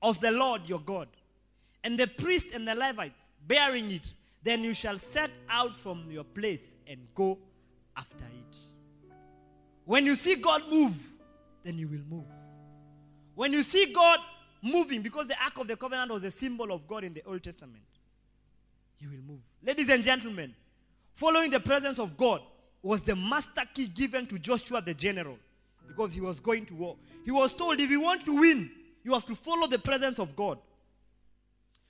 of the Lord your God, and the priest and the Levites bearing it, then you shall set out from your place and go after it. When you see God move, then you will move. When you see God moving, because the Ark of the Covenant was a symbol of God in the Old Testament, you will move. Ladies and gentlemen, following the presence of God was the master key given to Joshua the general because he was going to war. He was told if you want to win, you have to follow the presence of God.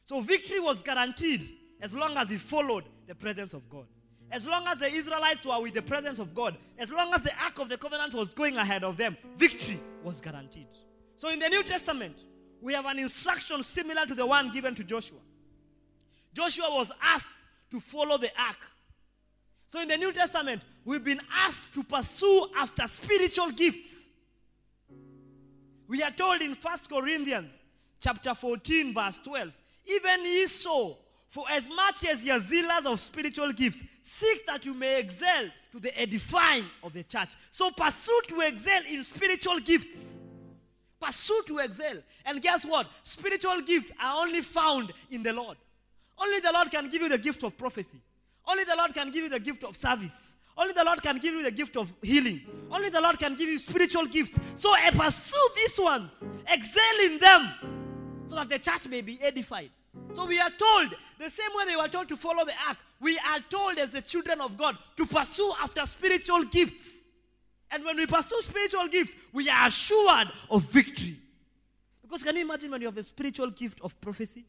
So victory was guaranteed as long as he followed the presence of God. As long as the Israelites were with the presence of God, as long as the Ark of the Covenant was going ahead of them, victory was guaranteed. So in the New Testament, we have an instruction similar to the one given to Joshua. Joshua was asked to follow the ark. So in the New Testament, we've been asked to pursue after spiritual gifts. We are told in 1 Corinthians chapter 14, verse 12, even ye so, for as much as ye are zealous of spiritual gifts, seek that you may excel to the edifying of the church. So pursue to excel in spiritual gifts. Pursue to excel. And guess what? Spiritual gifts are only found in the Lord. Only the Lord can give you the gift of prophecy. Only the Lord can give you the gift of service. Only the Lord can give you the gift of healing. Only the Lord can give you spiritual gifts. So eh, pursue these ones, excel in them, so that the church may be edified. So we are told, the same way they were told to follow the ark, we are told as the children of God to pursue after spiritual gifts. And when we pursue spiritual gifts, we are assured of victory. Because can you imagine when you have the spiritual gift of prophecy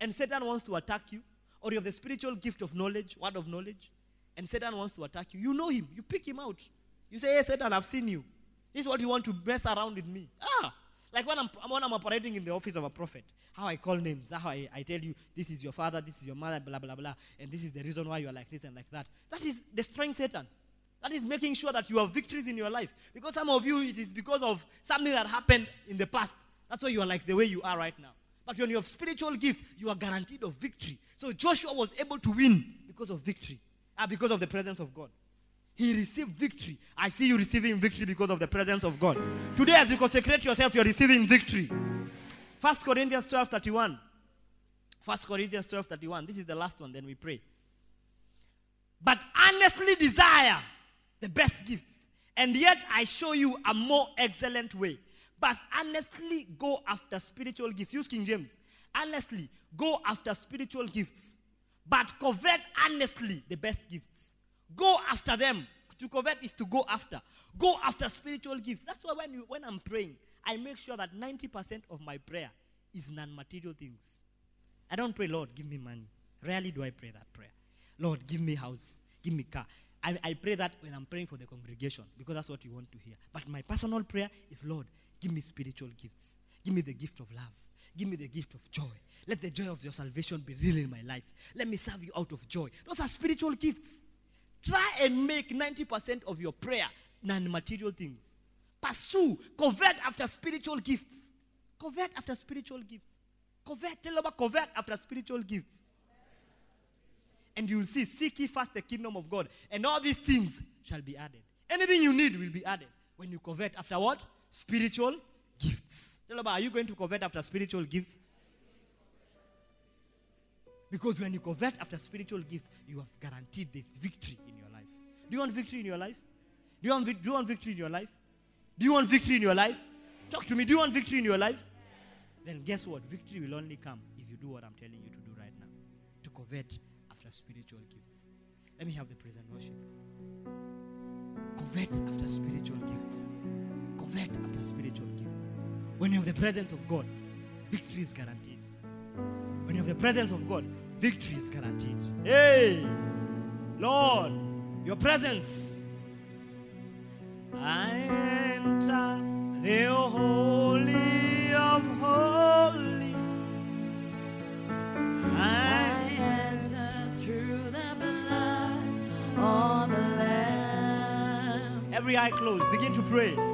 and Satan wants to attack you, or you have the spiritual gift of knowledge, word of knowledge, and Satan wants to attack you, you know him. You pick him out. You say, Hey, Satan, I've seen you. This is what you want to mess around with me. Ah, like when I'm, when I'm operating in the office of a prophet, how I call names, how I, I tell you, this is your father, this is your mother, blah, blah, blah, and this is the reason why you are like this and like that. That is destroying Satan. That is making sure that you have victories in your life. Because some of you, it is because of something that happened in the past. That's why you are like the way you are right now. But when you have spiritual gifts, you are guaranteed of victory. So Joshua was able to win because of victory, uh, because of the presence of God. He received victory. I see you receiving victory because of the presence of God. Today, as you consecrate yourself, you're receiving victory. 1 Corinthians 12 31. 1 Corinthians 12 31. This is the last one, then we pray. But earnestly desire the best gifts, and yet I show you a more excellent way. But honestly go after spiritual gifts. Use King James. Honestly, go after spiritual gifts, but covet honestly the best gifts. Go after them. To covet is to go after. Go after spiritual gifts. That's why when, you, when I'm praying, I make sure that 90% of my prayer is non material things. I don't pray, Lord, give me money. Rarely do I pray that prayer. Lord, give me house, give me car. I, I pray that when I'm praying for the congregation because that's what you want to hear. But my personal prayer is, Lord, give me spiritual gifts. Give me the gift of love. Give me the gift of joy. Let the joy of your salvation be real in my life. Let me serve you out of joy. Those are spiritual gifts. Try and make 90% of your prayer non material things. Pursue, covet after spiritual gifts. Covet after spiritual gifts. Covet, tell about covet after spiritual gifts. And you will see, seek ye first the kingdom of God, and all these things shall be added. Anything you need will be added when you covet after what? Spiritual gifts. Tell about, are you going to covet after spiritual gifts? Because when you covet after spiritual gifts, you have guaranteed this victory in your life. Do you want victory in your life? Do you want, do you want victory in your life? Do you want victory in your life? Talk to me. Do you want victory in your life? Then guess what? Victory will only come if you do what I'm telling you to do right now. To covet after spiritual gifts. Let me have the present worship. Covet after spiritual gifts. Covet after spiritual gifts. When you have the presence of God, victory is guaranteed. When you have the presence of God, victory is guaranteed. Hey, Lord, your presence. I enter the holy of holy. I enter through the blood on the Lamb. every eye closed. Begin to pray.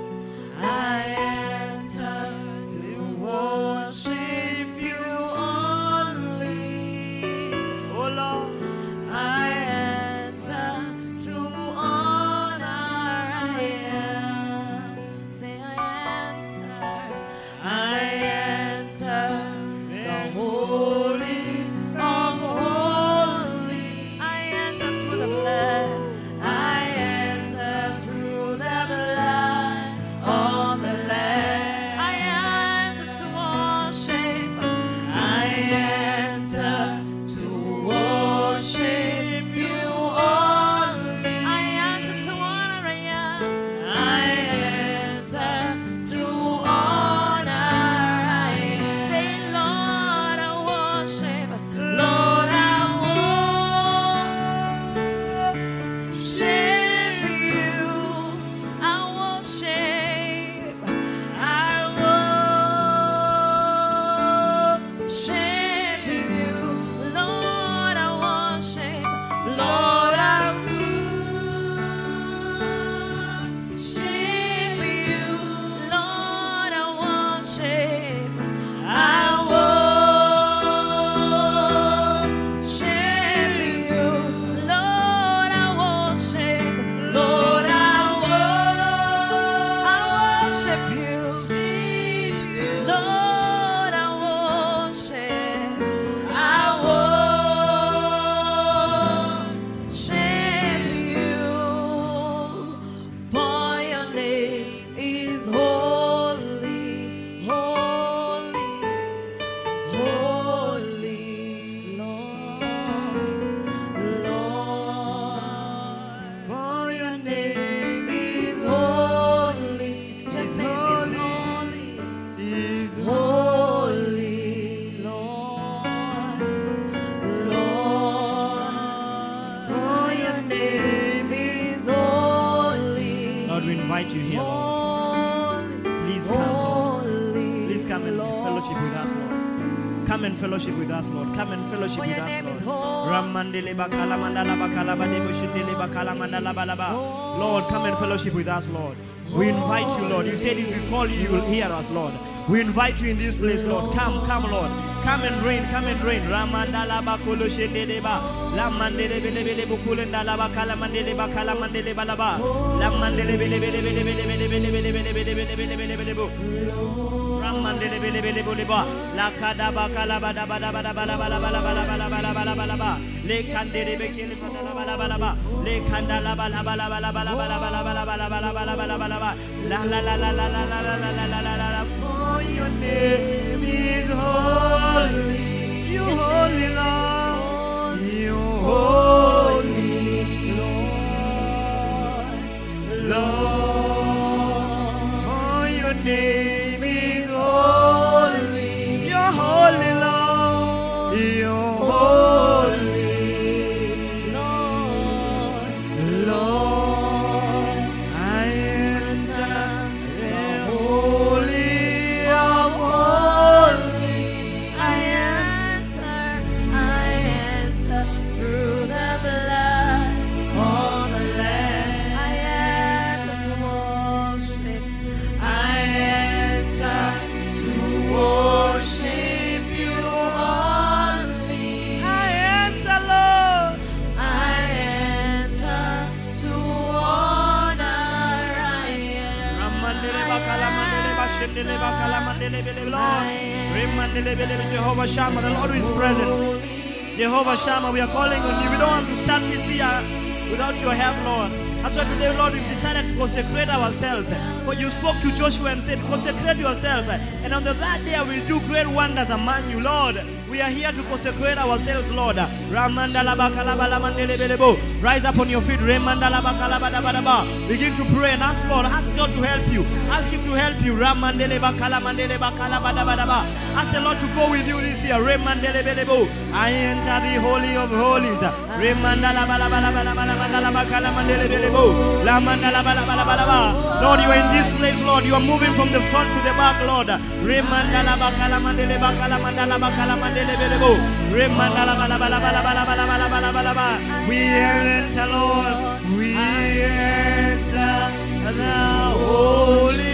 I enter to worship Lord, come and fellowship with us, Lord. We invite you, Lord. You said if we call you, you will hear us, Lord. We invite you in this place, Lord. Come, come, Lord. Come and reign, come and reign. Ramandala bakolo shindele ba. Lamandele bele bele bukulenda la bakala mandele bakala mandele balaba. Lamandele bele bele bele bele bele bele bele bele bele bele bele bele bele bu. Ramandele bele bele bele ba. La kada ba kala ba da ba da ba da ba la ba la ba for your name is holy. You holy. Shammah, we are calling on you. We don't want to start this year without your help, Lord. That's why today, Lord, we've decided to consecrate ourselves. For you spoke to Joshua and said, consecrate yourself. And on the third day, I will do great wonders among you, Lord. We are here to consecrate ourselves, Lord. Rise up on your feet. Begin to pray and ask God. Ask God to help you. Ask Him to help you. Ask the Lord to go with you this year. I enter the Holy of Holies. Lord, you are in this place, Lord. You are moving from the front to the back, Lord. We enter, Lord. We enter the Holy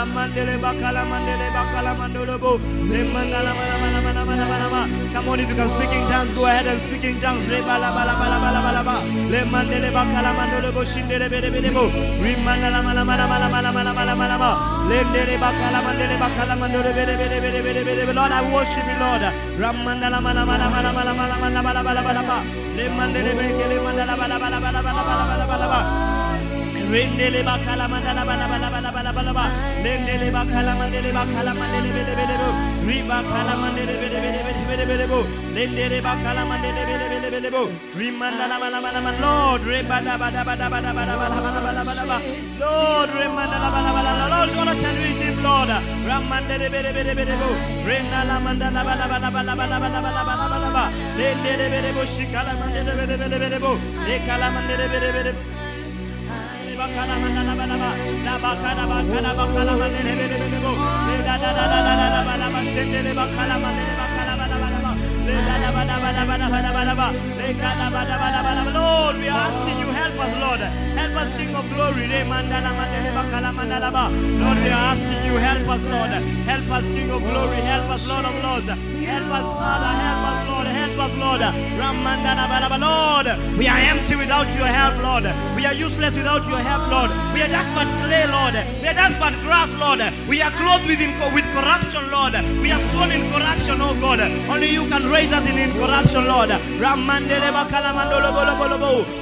Ramandele bakala if you can speak tongues, go ahead and speak tongues. Lord, I worship you, Lord. Rendele bakala mandala bala bala bala bala bala ba. Lendele bakala mandele bakala mandele bele bele bo. Riba kala mandele bele bele bele bele bele bo. Lendele bakala mandele bele bele bele bo. Rimandala bala bala bala. Lord, rebada bada bada bada bada bada bada bada bada ba. Lord, remandala bala bala. Lord, what can we give, Lord? Ramandele bele bele bele bo. Rendala mandala bala bala bala bala bala bala bala bala ba. Lendele bele bo shikala mandele bele bele bele bo. Lekala mandele bele bele. Lord we are asking you help us Lord. Help us King of glory. Lord we are asking you help us Lord. Help us King of glory. Help us Lord of lords. Help us Father. Help us Lord us Lord Lord we are empty without your help Lord we are useless without your help Lord we are just but clay Lord We are just but grass, Lord. We are clothed with, with corruption, Lord. We are sown in corruption, oh God. Only you can raise us in incorruption, Lord.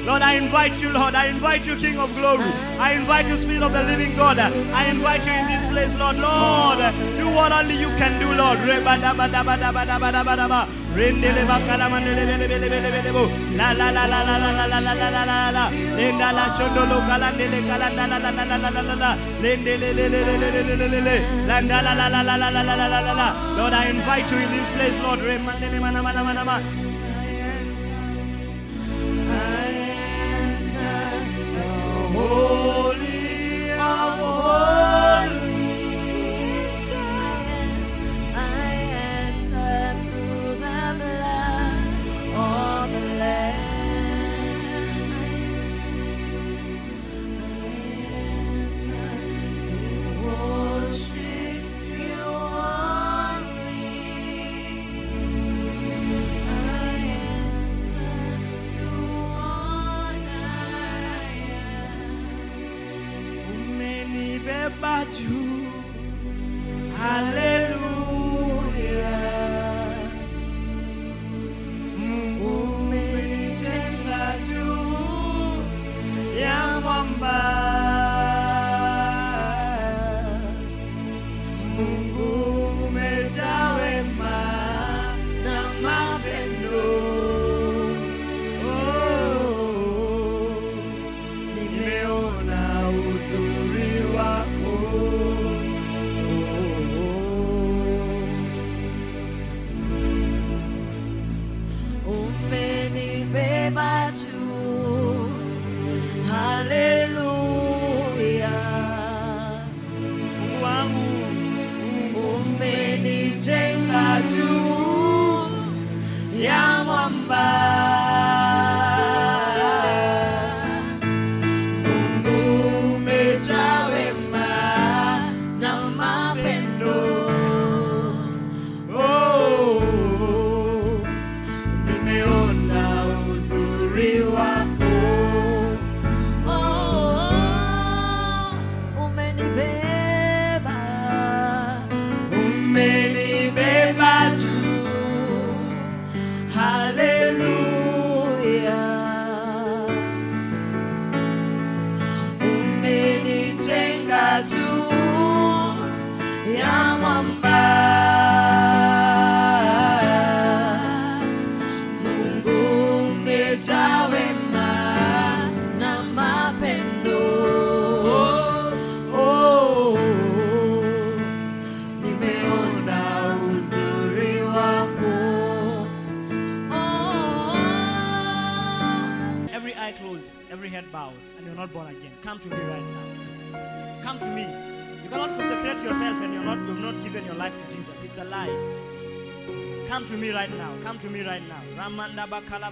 Lord, I invite you, Lord. I invite you, King of glory. I invite you, Spirit of the living God. I invite you in this place, Lord. Lord, do what only you can do, Lord. Rebadabadabadabadabadabadaba. Rendeleba kalamandelebelebelebelebo. La la la la la la la la la la la la la. Lenda la shondolo kalandele kalanda la la la la la la la la. Lendele le le le le le le le le. Landa la la la la la la la la la la. Lord, I invite you in this place, Lord. Remandele mana mana mana mana. Holy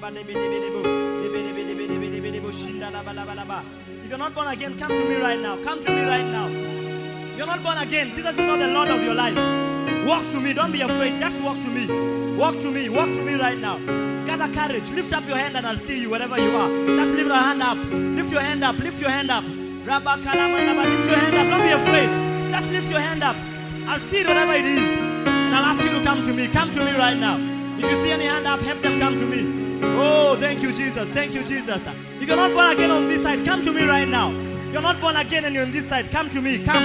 If you're not born again, come to me right now. Come to me right now. You're not born again. Jesus is not the Lord of your life. Walk to me. Don't be afraid. Just walk to me. Walk to me. Walk to me right now. Gather courage. Lift up your hand and I'll see you wherever you are. Just lift your hand up. Lift your hand up. Lift your hand up. Rabba kalama laba. Lift your hand up. Don't be afraid. Just lift your hand up. I'll see it whatever it is. And I'll ask you to come to me. Come to me right now. If you see any hand up, help them come to me. Oh, thank you, Jesus. Thank you, Jesus. If you're not born again on this side, come to me right now. You're not born again and you're on this side, come to me. Come.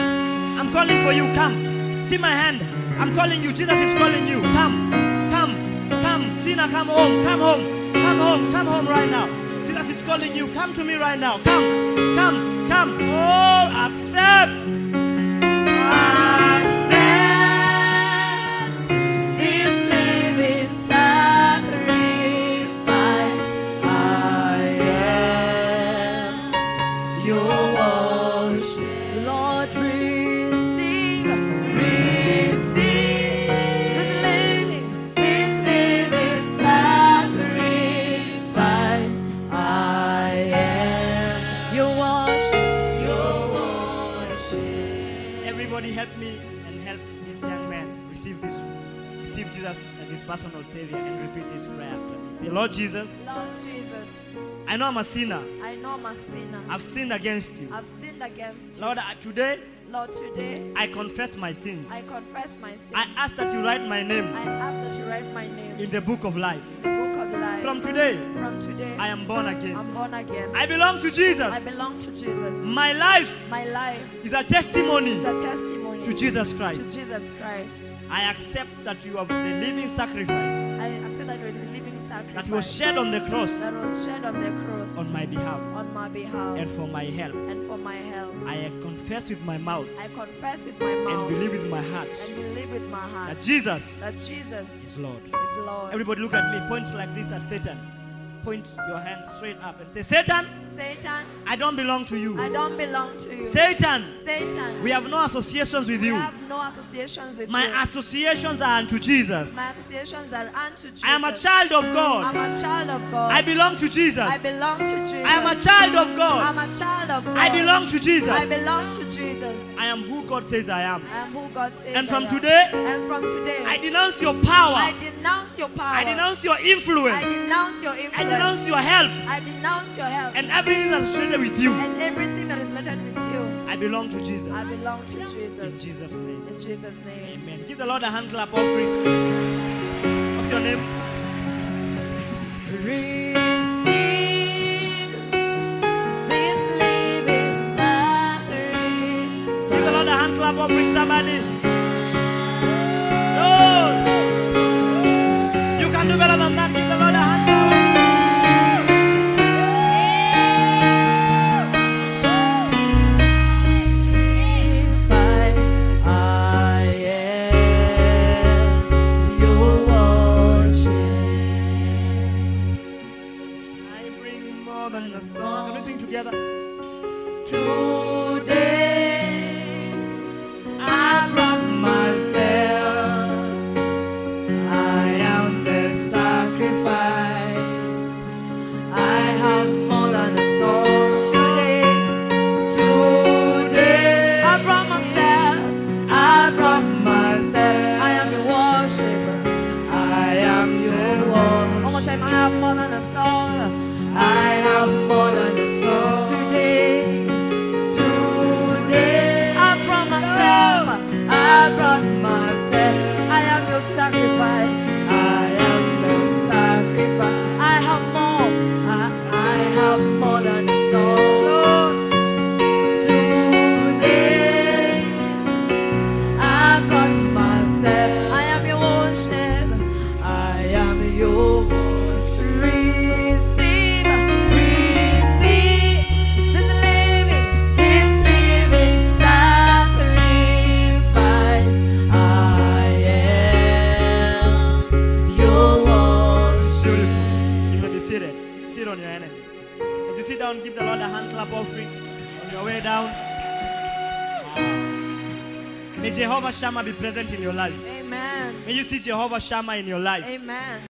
I'm calling for you. Come. See my hand. I'm calling you. Jesus is calling you. Come. Come. Come. Sinner, come home. Come home. Come home. Come home right now. Jesus is calling you. Come to me right now. Come. Come. Come. Oh. Accept Lord Jesus, Lord Jesus, I know I'm a sinner. I know I'm a sinner. I've sinned against you. I've sinned against you. Lord, I- today Lord, today I confess my sins. I confess my sins. I ask that you write my name I ask that you write my name in the book of life. in the book of life. From today, From today, I am born again. I'm born again. I belong to Jesus. I belong to Jesus. My life My life is a testimony is a testimony to Jesus Christ. to Jesus Christ. I accept that you are the living sacrifice I accept that living sacrifice that was shed on the cross that was shed on the cross on my behalf on my behalf and for my help. and for my help. I confess with my mouth I confess with my mouth and believe with my heart and believe with my heart that Jesus that Jesus is Lord. is Lord. Everybody look at me, point like this at Satan. Point your hand straight up and say, Satan, Satan, I don't belong to you. I don't belong to you. Satan, Satan, we have no associations with we you. have no associations with My you. associations are unto Jesus. My associations are unto Jesus. I am a child of God. I'm a child of God. I belong to Jesus. I belong to Jesus. I am a child of God. I'm a child of God. I belong to Jesus. I belong to Jesus. I am who God says I am. I am who God says And from I am. today, and from today, I denounce your power. I denounce your power. I denounce your influence. I denounce your influence. I denounce your help I denounce your help. and everything that's associated with you. and everything that is related with you. I belong to Jesus. I belong to Jesus. In Jesus. Jesus' name. In Jesus' name. Amen. Give the Lord a hand clap offering. What's your name? Receive this living sacrifice. Give the Lord a hand clap offering, somebody. Jehovah Shammah in your life. Amen.